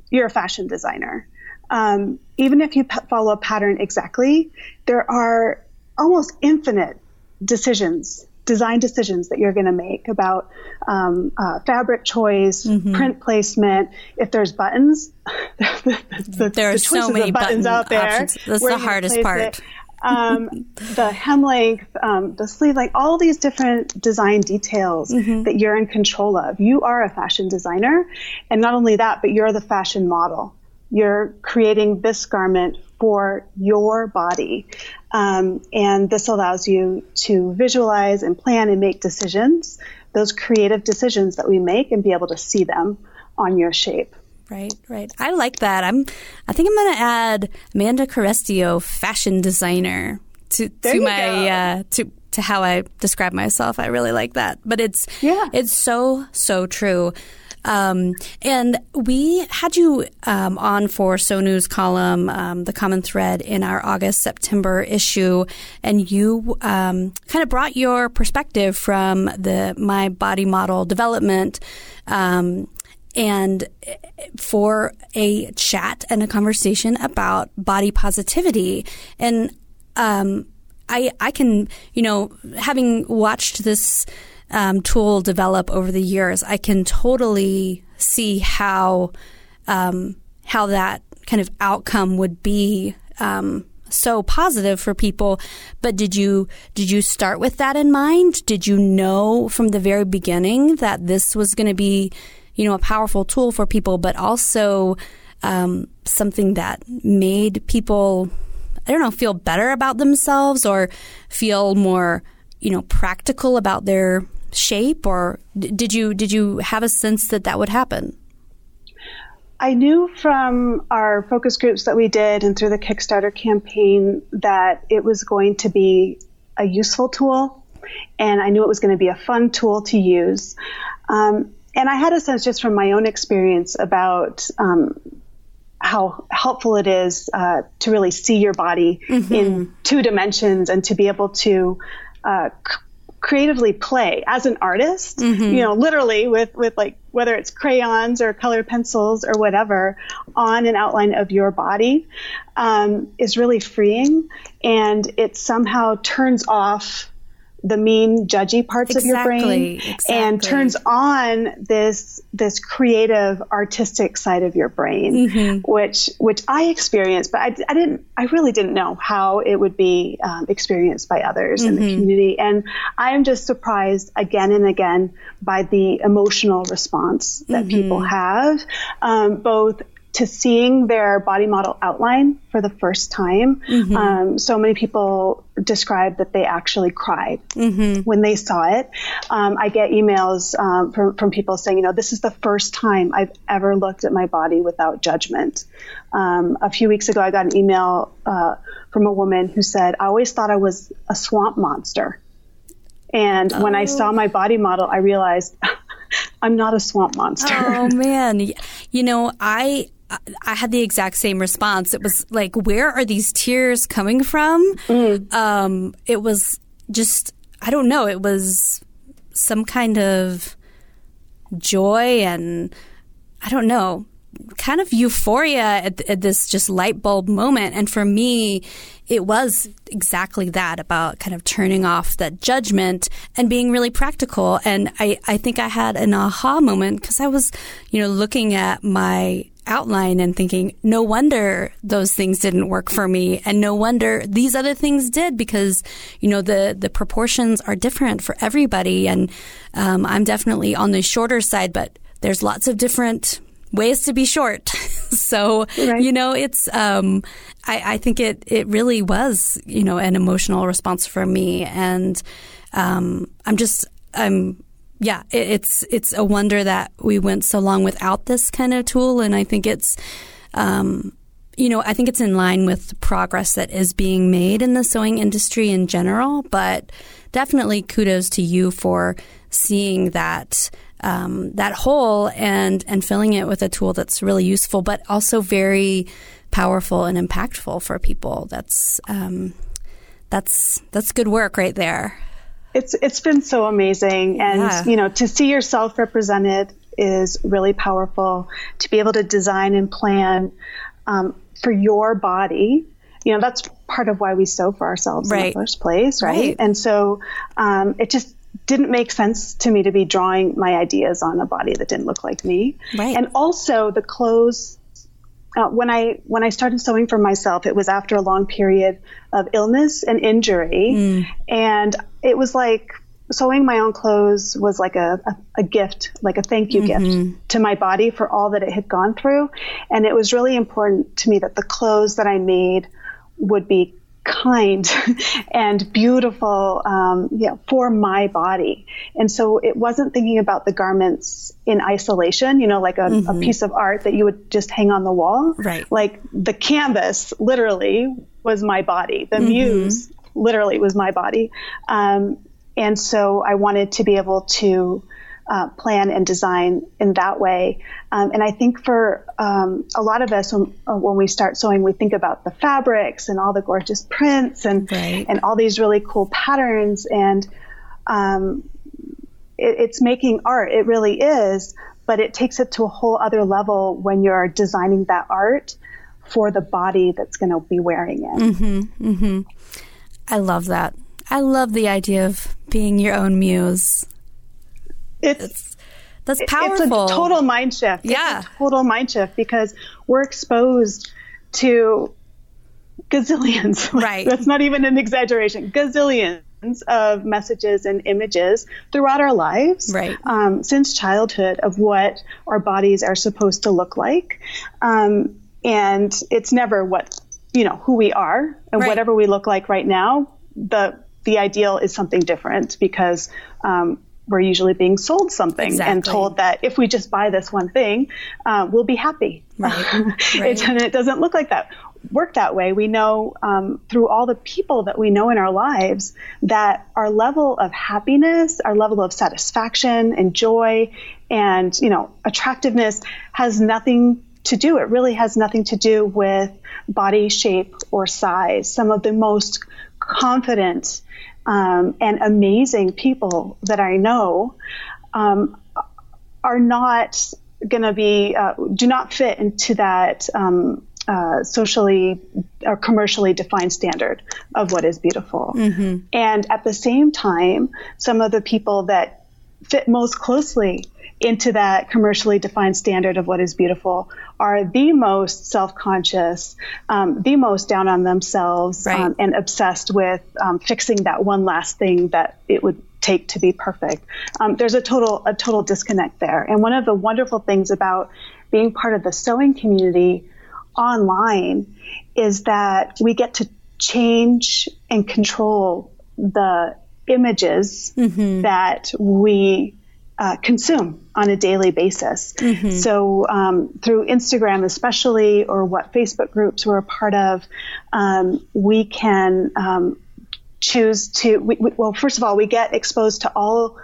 you're a fashion designer. Um, even if you p- follow a pattern exactly, there are almost infinite decisions, design decisions that you're going to make about um, uh, fabric choice, print placement. If there's buttons, the, the, There are the so many buttons button out there. options. That's the hardest part. it um, the hem length, um, the sleeve, like all these different design details Mm-hmm. that you're in control of. You are a fashion designer. And not only that, but you're the fashion model. You're creating this garment for your body. Um, and this allows you to visualize and plan and make decisions, those creative decisions that we make, and be able to see them on your shape. Right, right. I like that. I'm. I think I'm going to add Amanda Carestio, fashion designer, to to my uh, to to how I describe myself. I really like that. But it's Yeah. it's so so true. Um, and we had you um, on for Sew News column, um, the common thread in our August September issue, and you um, kind of brought your perspective from the my body model development. And for a chat and a conversation about body positivity. And um, I, I can, you know, having watched this um, tool develop over the years, I can totally see how um, how that kind of outcome would be. Um, so positive for people but did you did you start with that in mind did you know from the very beginning that this was going to be you know a powerful tool for people but also um, something that made people i don't know feel better about themselves or feel more you know practical about their shape or did you did you have a sense that that would happen I knew from our focus groups that we did and through the Kickstarter campaign that it was going to be a useful tool, and I knew it was going to be a fun tool to use. Um, and I had a sense just from my own experience about um, how helpful it is uh, to really see your body in two dimensions and to be able to uh, c- creatively play as an artist you know literally with with like whether it's crayons or colored pencils or whatever on an outline of your body um, is really freeing. And it somehow turns off the mean judgy parts of your brain Exactly, and turns on this this creative artistic side of your brain Mm-hmm. which which i experienced but I, I didn't i really didn't know how it would be um, experienced by others in Mm-hmm. the community and i am just surprised again and again by the emotional response that Mm-hmm. people have um, both to seeing their body model outline for the first time. Mm-hmm. Um, so many people describe that they actually cried Mm-hmm. when they saw it. Um, I get emails um, from, from people saying, you know, this is the first time I've ever looked at my body without judgment. Um, a few weeks ago, I got an email uh, from a woman who said, I always thought I was a swamp monster. And when I saw my body model, I realized I'm not a swamp monster. Oh man, you know, I I had the exact same response. It was like, where are these tears coming from? Um, it was just, I don't know. It was some kind of joy and I don't know, kind of euphoria at, at this just light bulb moment. And for me, it was exactly that about kind of turning off that judgment and being really practical. And I, I think I had an aha moment because I was, you know, looking at my outline and thinking, no wonder those things didn't work for me. And no wonder these other things did because, you know, the, the proportions are different for everybody. And um, I'm definitely on the shorter side, but there's lots of different ways to be short. so right. you know, it's um, I, I, think it it really was you know an emotional response for me, and um, I'm just I'm yeah, it, it's it's a wonder that we went so long without this kind of tool, and I think it's. Um, you know, I think it's in line with progress that is being made in the sewing industry in general, but definitely kudos to you for seeing that um, that hole and and filling it with a tool that's really useful, but also very powerful and impactful for people. That's um, that's that's good work right there. It's it's been so amazing, and yeah. you know to see yourself represented is really powerful. To be able to design and plan um, for your body you know that's part of why we sew for ourselves right. in the first place right, right. and so um, it just didn't make sense to me to be drawing my ideas on a body that didn't look like me. Right. And also the clothes. Uh, when I when I started sewing for myself, it was after a long period of illness and injury, mm. and it was like sewing my own clothes was like a, a, a gift, like a thank you mm-hmm. gift to my body for all that it had gone through. And it was really important to me that the clothes that I made would be kind and beautiful um, you know, for my body. And so it wasn't thinking about the garments in isolation, you know, like a, mm-hmm. a, piece of art that you would just hang on the wall. Right. Like the canvas literally was my body. The mm-hmm. muse literally was my body. Um, and so I wanted to be able to uh, plan and design in that way. Um, and I think for um, a lot of us, when, uh, when, we start sewing, we think about the fabrics and all the gorgeous prints and right. and all these really cool patterns. And um, it, it's making art. It really is. But it takes it to a whole other level when you're designing that art for the body that's going to be wearing it. Mm-hmm, mm-hmm. I love that. I love the idea of being your own muse. It's, that's powerful. It's a total mind shift. Yeah. total mind shift because we're exposed to gazillions. Right. that's not even an exaggeration. Gazillions of messages and images throughout our lives. Right. Um, since childhood of what our bodies are supposed to look like. Um, and it's never what, you know, who we are and right. whatever we look like right now. The, the ideal is something different because um, we're usually being sold something exactly. and told that if we just buy this one thing, uh, we'll be happy. Right. right. it, it, doesn't look like that. Work that way. We know um, through all the people that we know in our lives that our level of happiness, our level of satisfaction and joy, and you know attractiveness has nothing to do. It really has nothing to do with body shape or size. Some of the most confident um, and amazing people that I know um, are not going to be, uh, do not fit into that um, uh, socially or commercially defined standard of what is beautiful. Mm-hmm. And at the same time, some of the people that fit most closely into that commercially defined standard of what is beautiful are the most self-conscious, um, the most down on themselves, right. um, and obsessed with um, fixing that one last thing that it would take to be perfect. Um, there's a total a total disconnect there. And one of the wonderful things about being part of the sewing community online is that we get to change and control the images mm-hmm. that we uh, consume on a daily basis. Mm-hmm. So, um, through Instagram, especially, or what Facebook groups we're a part of, um, we can um, choose to. We, we, well, first of all, we get exposed to all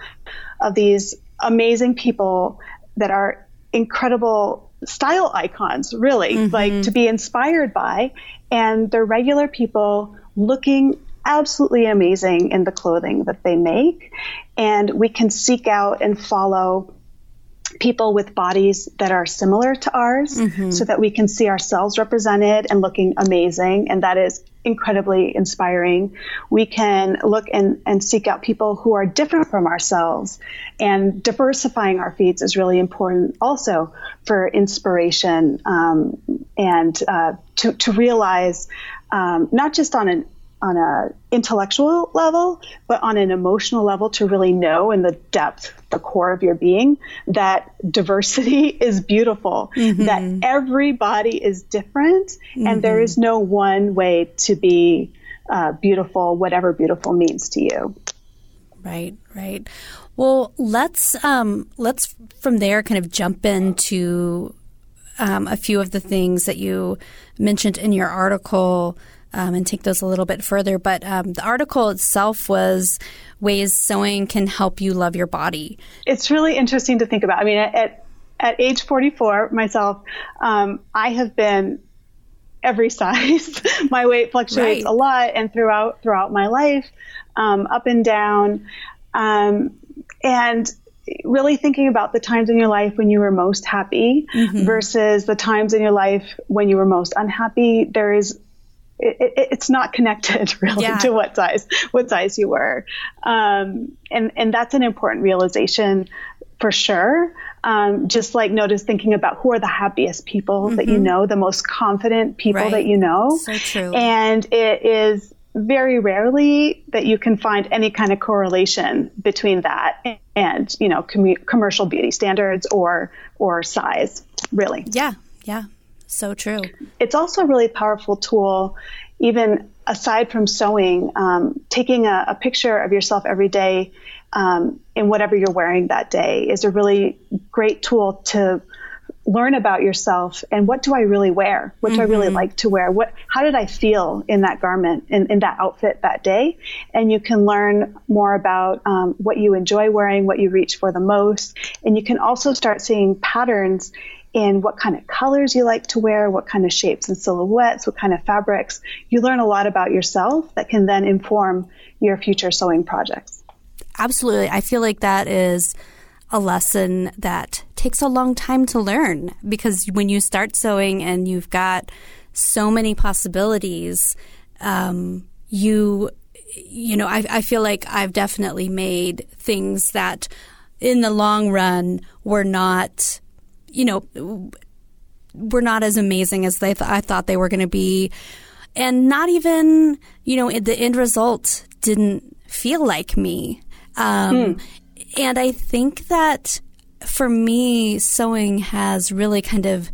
of these amazing people that are incredible style icons, really, mm-hmm. like to be inspired by. And they're regular people looking absolutely amazing in the clothing that they make. And we can seek out and follow people with bodies that are similar to ours mm-hmm. so that we can see ourselves represented and looking amazing. And that is incredibly inspiring. We can look and, and seek out people who are different from ourselves. And diversifying our feeds is really important also for inspiration um, and uh, to, to realize um, not just on an on a intellectual level, but on an emotional level to really know in the depth, the core of your being, that diversity is beautiful, mm-hmm. that everybody is different, mm-hmm. and there is no one way to be uh, beautiful, whatever beautiful means to you. Right, right. Well, let's um, let's from there kind of jump into um, a few of the things that you mentioned in your article um, and take those a little bit further. But um, the article itself was ways sewing can help you love your body. It's really interesting to think about. I mean, at at age 44, myself, um, I have been every size. my weight fluctuates right. a lot, and throughout throughout my life, um, up and down, um, and really thinking about the times in your life when you were most happy mm-hmm. versus the times in your life when you were most unhappy. There is it, it, it's not connected really yeah. to what size what size you were, um, and and that's an important realization for sure. Um, just like notice thinking about who are the happiest people mm-hmm. that you mm-hmm. know, the most confident people right. that you know. So true. And it is very rarely that you can find any kind of correlation between that and you know com- commercial beauty standards or or size really yeah yeah so true it's also a really powerful tool even aside from sewing um, taking a, a, picture of yourself every day um, in whatever you're wearing that day is a really great tool to learn about yourself and what do I really wear? What do mm-hmm. I really mm-hmm. like to wear? What, how did I feel in that garment, in, in that outfit that day? And you can learn more about um, what you enjoy wearing, what you reach for the most. And you can also start seeing patterns in what kind of colors you like to wear, what kind of shapes and silhouettes, what kind of fabrics. You learn a lot about yourself that can then inform your future sewing projects. Absolutely. I feel like that is a lesson that takes a long time to learn because when you start sewing and you've got so many possibilities, um, you you know, I, I feel like I've definitely made things that in the long run were not, you know, were not as amazing as they th- I thought they were going to be. And not even, you know, the end result didn't feel like me. Um, hmm. And I think that for me, sewing has really kind of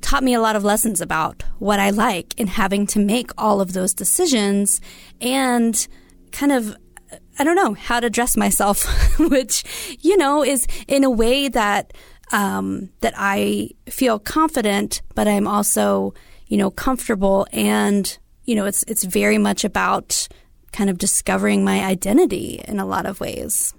taught me a lot of lessons about what I like and having to make all of those decisions and kind of I don't know how to dress myself, which you know is in a way that um, that I feel confident, but I'm also you know comfortable, and you know it's it's very much about kind of discovering my identity in a lot of ways.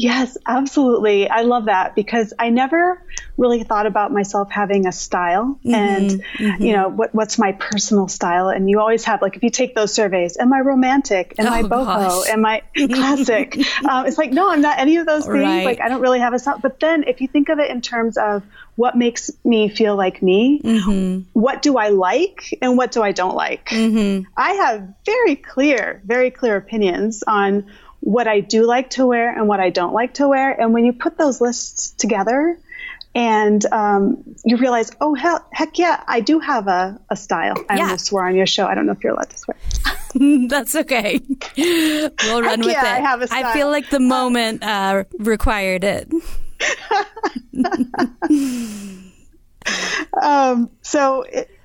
Yes, absolutely. I love that because I never really thought about myself having a style mm-hmm, and, mm-hmm. you know, what, what's my personal style? And you always have, like, if you take those surveys, am I romantic? Am oh, I boho? Gosh. Am I classic? um, it's like, no, I'm not any of those things. Right. Like, I don't really have a style. But then if you think of it in terms of what makes me feel like me, mm-hmm. what do I like and what do I don't like? Mm-hmm. I have very clear, very clear opinions on what I do like to wear and what I don't like to wear. And when you put those lists together and um, you realize, oh, hell, heck yeah, I do have a, a style. I yeah. almost swore on your show. I don't know if you're allowed to swear. That's okay. We'll run heck with yeah, it. I, have a style. I feel like the moment uh, required it. um, so it, it,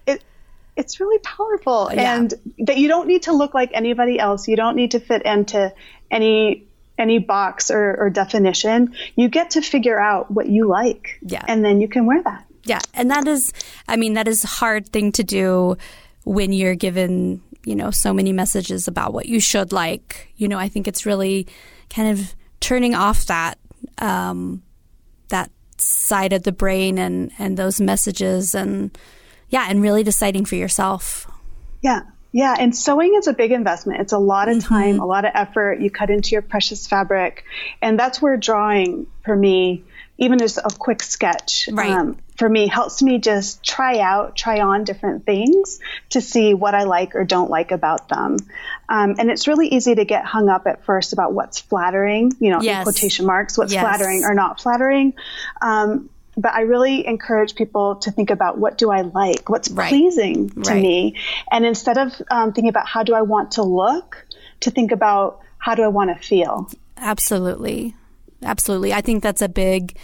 it's really powerful yeah. and that you don't need to look like anybody else. You don't need to fit into any any box or, or definition. You get to figure out what you like. Yeah. And then you can wear that. Yeah. And that is I mean, that is a hard thing to do when you're given, you know, so many messages about what you should like. You know, I think it's really kind of turning off that um, that side of the brain and and those messages and yeah, and really deciding for yourself. Yeah. Yeah, and sewing is a big investment. It's a lot of time, mm-hmm. a lot of effort. You cut into your precious fabric. And that's where drawing, for me, even just a quick sketch, right. um, for me, helps me just try out, try on different things to see what I like or don't like about them. Um, and it's really easy to get hung up at first about what's flattering, you know, yes. quotation marks, what's yes. flattering or not flattering. Um, but I really encourage people to think about what do I like, what's Right. pleasing to Right. me, and instead of um, thinking about how do I want to look, to think about how do I want to feel. Absolutely. Absolutely. I think that's a big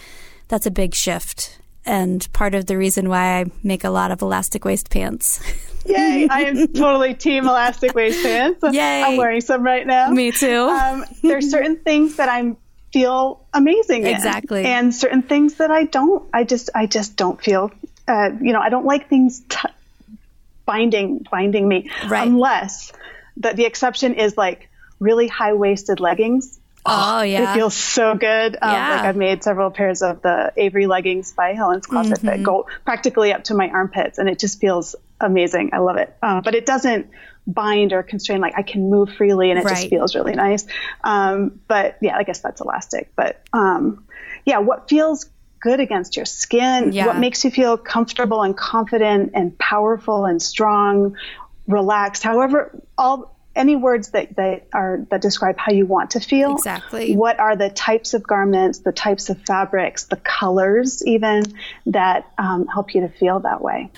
that's a big shift and part of the reason why I make a lot of elastic waist pants. Yay! I am totally team elastic waist pants. Yay. I'm wearing some right now. Me too. Um, there's certain things that I feel amazing in, Exactly. and certain things that I don't. I just I just don't feel. Uh, you know, I don't like things t- binding binding me Right. unless the the exception is like really high waisted leggings. oh yeah. It feels so good. Um, Yeah. Like I've made several pairs of the Avery leggings by Helen's Closet Mm-hmm. that go practically up to my armpits, and it just feels amazing. I love it. Um, but it doesn't bind or constrain. Like I can move freely, and it Right. just feels really nice. Um, but yeah, I guess that's elastic. But um, yeah, what feels good against your skin? Yeah. What makes you feel comfortable and confident and powerful and strong, relaxed? However, all any words that, that are that describe how you want to feel Exactly. what are the types of garments the types of fabrics the colors even that um, help you to feel that way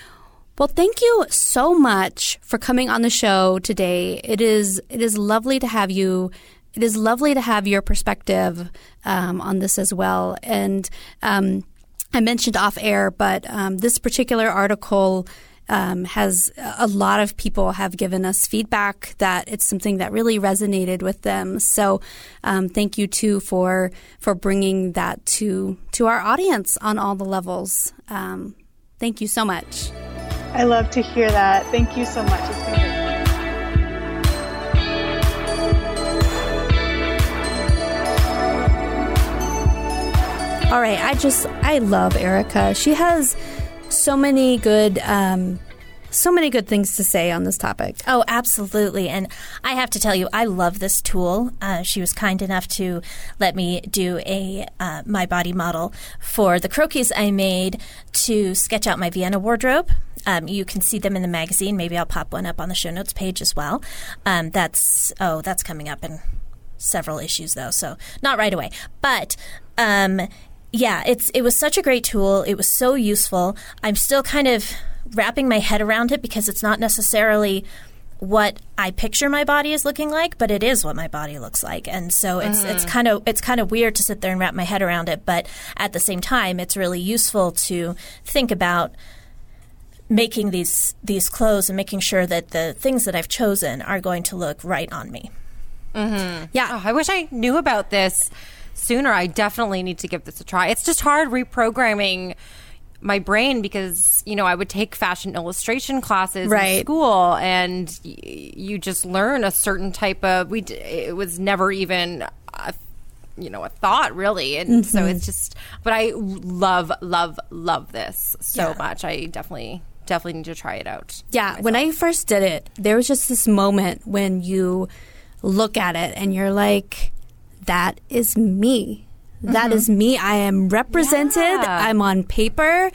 Well, thank you so much for coming on the show today. It is it is lovely to have you. It is lovely to have your perspective um, on this as well. And um, I mentioned off air, but um, this particular article um, has a lot of people have given us feedback that it's something that really resonated with them. So um, thank you too for for bringing that to to our audience on all the levels. Um, thank you so much. i love to hear that thank you so much it's been great All right, I just I love Erica. She has so many good um so many good things to say on this topic. Oh, absolutely. And I have to tell you, I love this tool. Uh, she was kind enough to let me do a uh, my body model for the croquis I made to sketch out my Vienna wardrobe. Um, you can see them in the magazine. Maybe I'll pop one up on the show notes page as well. Um, that's oh, that's coming up in several issues though, so not right away. But um, yeah, it's it was such a great tool. It was so useful. I'm still kind of wrapping my head around it because it's not necessarily what I picture my body is looking like, but it is what my body looks like. And so it's it's mm. kind of it's kind of weird to sit there and wrap my head around it, but at the same time it's really useful to think about making these these clothes and making sure that the things that I've chosen are going to look right on me. Mm-hmm. Yeah. Oh, I wish I knew about this sooner. I definitely need to give this a try. It's just hard reprogramming my brain because you know I would take fashion illustration classes Right. in school, and y- you just learn a certain type of. We d- it was never even. A, you know, a thought really. And so mm-hmm. it's just, but I love, love, love this so Yeah. much. I definitely, definitely need to try it out. Yeah, when I first did it, there was just this moment when you look at it and you're like, that is me. That is me. I am represented. Yeah. I'm on paper.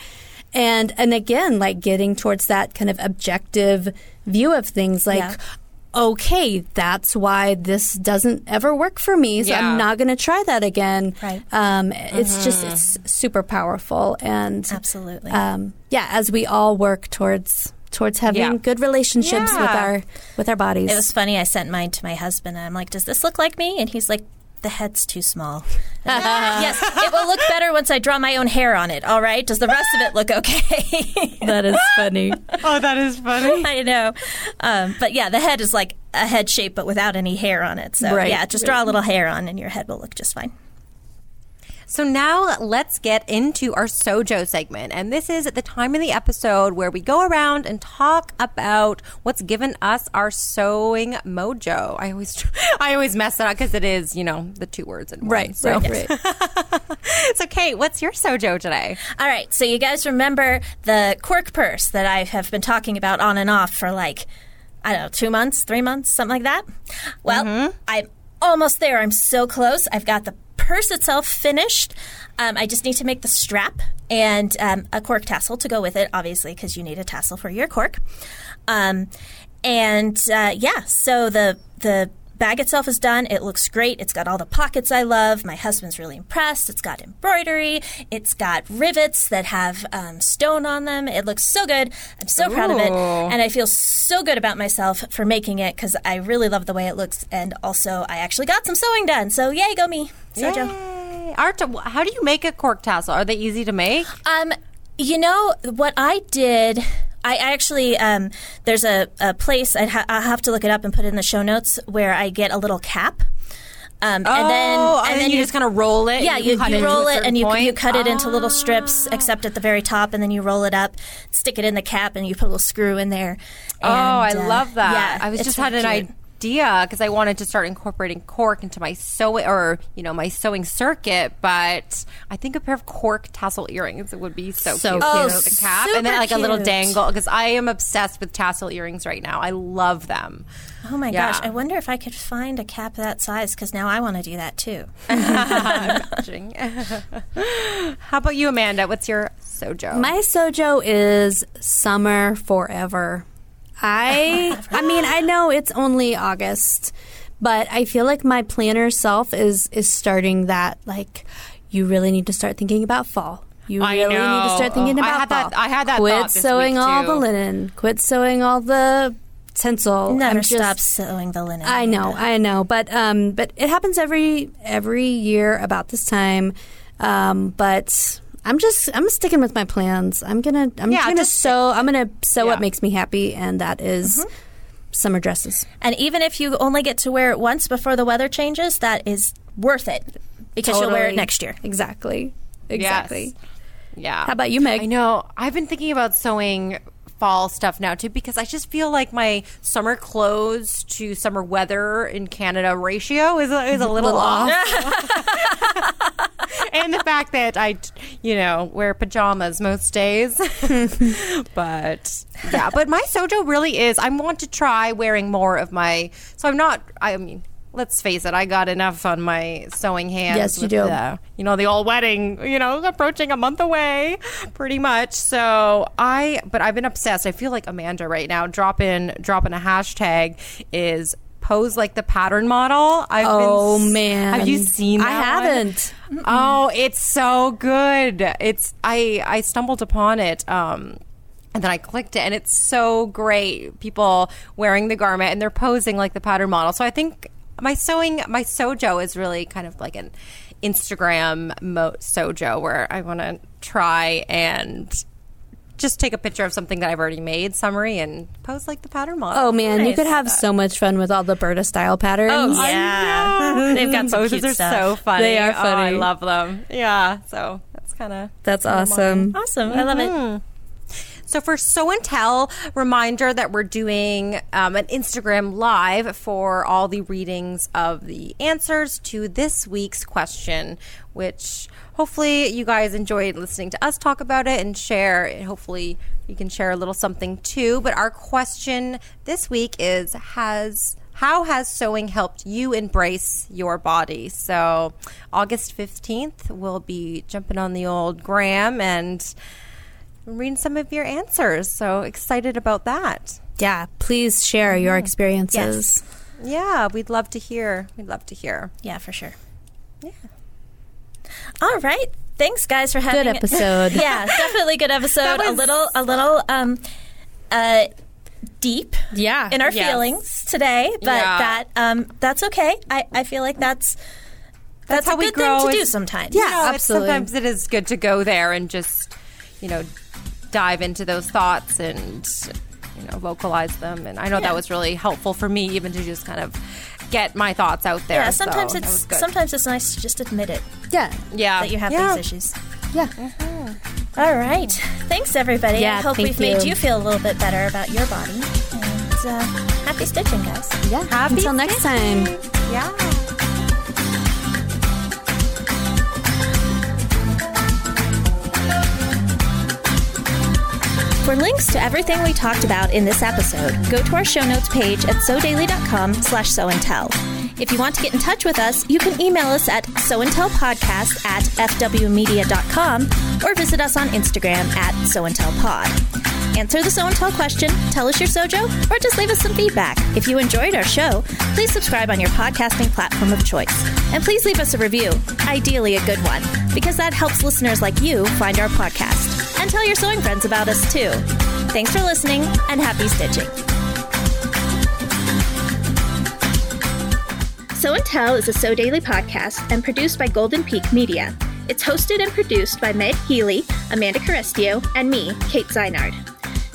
And and again, like getting towards that kind of objective view of things like Yeah. okay, that's why this doesn't ever work for me. So Yeah. I'm not going to try that again. Right. Um, it's just it's super powerful and Absolutely. um, yeah, as we all work towards towards having Yeah. good relationships with our with our bodies. It was funny. I sent mine to my husband, and I'm like, "Does this look like me?" And he's like, "The head's too small." Yes, it will look better once I draw my own hair on it. All right. Does the rest of it look okay? that is funny. Oh, that is funny. I know, um, but yeah, the head is like a head shape, but without any hair on it. So Right, yeah, just draw a little hair on, and your head will look just fine. So now let's get into our Sojo segment. And this is at the time in the episode where we go around and talk about what's given us our sewing mojo. I always I always mess it up because it is, you know, the two words in one. Right, So, right, right. so Kate, what's your Sojo today? All right, so you guys remember the cork purse that I have been talking about on and off for like, I don't know, two months, three months, something like that? Well, mm-hmm. I'm almost there. I'm so close. I've got the purse itself finished. Um, I just need to make the strap and um, a cork tassel to go with it, obviously, because you need a tassel for your cork. Um, and uh, yeah, so the the bag itself is done. It looks great. It's got all the pockets I love. My husband's really impressed. It's got embroidery. It's got rivets that have um, stone on them. It looks so good. I'm so proud of it. And I feel so good about myself for making it because I really love the way it looks. And also, I actually got some sewing done. So, yay, go me. Sojo. Yay. Art, how do you make a cork tassel? Are they easy to make? Um, you know what I did. I actually um, there's a, a place I'd ha- I'll have to look it up and put it in the show notes where I get a little cap. Um, oh, and then and then you, just kind of roll it. yeah, and you, you a roll it and you, point? you cut it into little strips, except at the very top, and then you roll it up, stick it in the cap, and you put a little screw in there. Oh, I uh, love that. Yeah, I was just had an cute. Idea because I wanted to start incorporating cork into my sewing or you know my sewing circuit, but I think a pair of cork tassel earrings would be so, So cute. cute. Oh, the cap and then super like a little dangle because I am obsessed with tassel earrings right now. I love them. Oh my Yeah. gosh! I wonder if I could find a cap that size because now I want to do that too. How about you, Amanda? What's your sojo? My sojo is summer forever. I I mean, I know it's only August, but I feel like my planner self is is starting that like you really need to start thinking about fall. You I really need to start thinking Oh, I about had fall. that- I had that Quit thought this sewing week, all too. the linen. Quit sewing all the tinsel. Never I'm just- stop sewing the linen. I know, I know, but um, but it happens every every year about this time. Um, but I'm just I'm sticking with my plans. I'm gonna I'm Yeah, gonna just- sew. I'm gonna sew Yeah. what makes me happy, and that is mm-hmm. summer dresses. And even if you only get to wear it once before the weather changes, that is worth it because you'll wear it next year. Exactly, exactly. Yeah. How about you, Meg? I know. I've been thinking about sewing fall stuff now too because I just feel like my summer clothes to summer weather in Canada ratio is is a little, off. and the fact that I, you know, wear pajamas most days. but yeah, but my sojo really is. I want to try wearing more of my. So I'm not. I mean. Let's face it, I got enough on my sewing hands. Yes, you with do. the- you know, the old wedding, you know, approaching a month away, pretty much. So I, but I've been obsessed. I feel like Amanda right now. Drop in, drop in a hashtag is pose like the pattern model. I've Oh, been, man. have you seen? I that one? haven't. Oh, it's so good. It's I I stumbled upon it. Um, and then I clicked it, and it's so great. People wearing the garment and they're posing like the pattern model. So I think my sewing, my sojo is really kind of like an Instagram mo- sojo where I want to try and just take a picture of something that I've already made, summary, and pose like the pattern model. Oh man, you could have so much fun with all the Burda style patterns. Oh, yeah. They've got some Poses cute are stuff. so funny. They are funny. Oh, I love them. Yeah. So that's kind of That's awesome. Awesome. I love Mm-hmm. it. So for Sew and Tell, reminder that we're doing um, an Instagram live for all the readings of the answers to this week's question, which hopefully you guys enjoyed listening to us talk about it and share. And hopefully you can share a little something too. But our question this week is has how has sewing helped you embrace your body? So, August 15th, we'll be jumping on the old gram and reading some of your answers. So excited about that. Yeah, please share your experiences. Yeah, we'd love to hear. We'd love to hear. Yeah, for sure. Yeah. All right. Thanks, guys, for having Good episode. yeah, definitely good episode. a was- little, a little, um, uh, deep Yeah. in our Yes. feelings today, but Yeah. that um, that's okay. I, I feel like that's that's, how a we grow thing to do sometimes. Yeah. You know, absolutely. sometimes it is good to go there and just, you know, dive into those thoughts and, you know, vocalize them. And I know that was really helpful for me, even to just kind of get my thoughts out there. Yeah, sometimes that was it's sometimes it's nice to just admit it Yeah. yeah that you have yeah. these issues. Yeah. All right. Thanks, everybody. Yeah, I hope thank we've made you. you feel a little bit better about your body. And uh, happy stitching, guys. Yeah. Happy Until next time. Yeah. For links to everything we talked about in this episode, go to our show notes page at sewdaily.com slash sew and tell. If you want to get in touch with us, you can email us at sewandtellpodcast at fwmedia.com or visit us on Instagram at sewandtellpod. Answer the Sew and Tell question, tell us your sojo, or just leave us some feedback. If you enjoyed our show, please subscribe on your podcasting platform of choice. And please leave us a review, ideally a good one, because that helps listeners like you find our podcast. And tell your sewing friends about us too. Thanks for listening and happy stitching. Sew and Tell is a Sew Daily podcast and produced by Golden Peak Media. It's hosted and produced by Meg Healy, Amanda Carestio, and me, Kate Zeinard.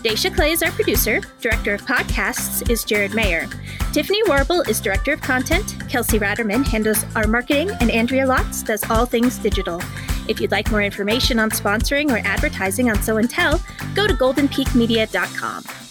Daisha Clay is our producer. Director of podcasts is Jared Mayer. Tiffany Warble is Director of Content. Kelsey Ratterman handles our marketing, and Andrea Lotz does all things digital. If you'd like more information on sponsoring or advertising on Sew and Tell, go to goldenpeakmedia.com.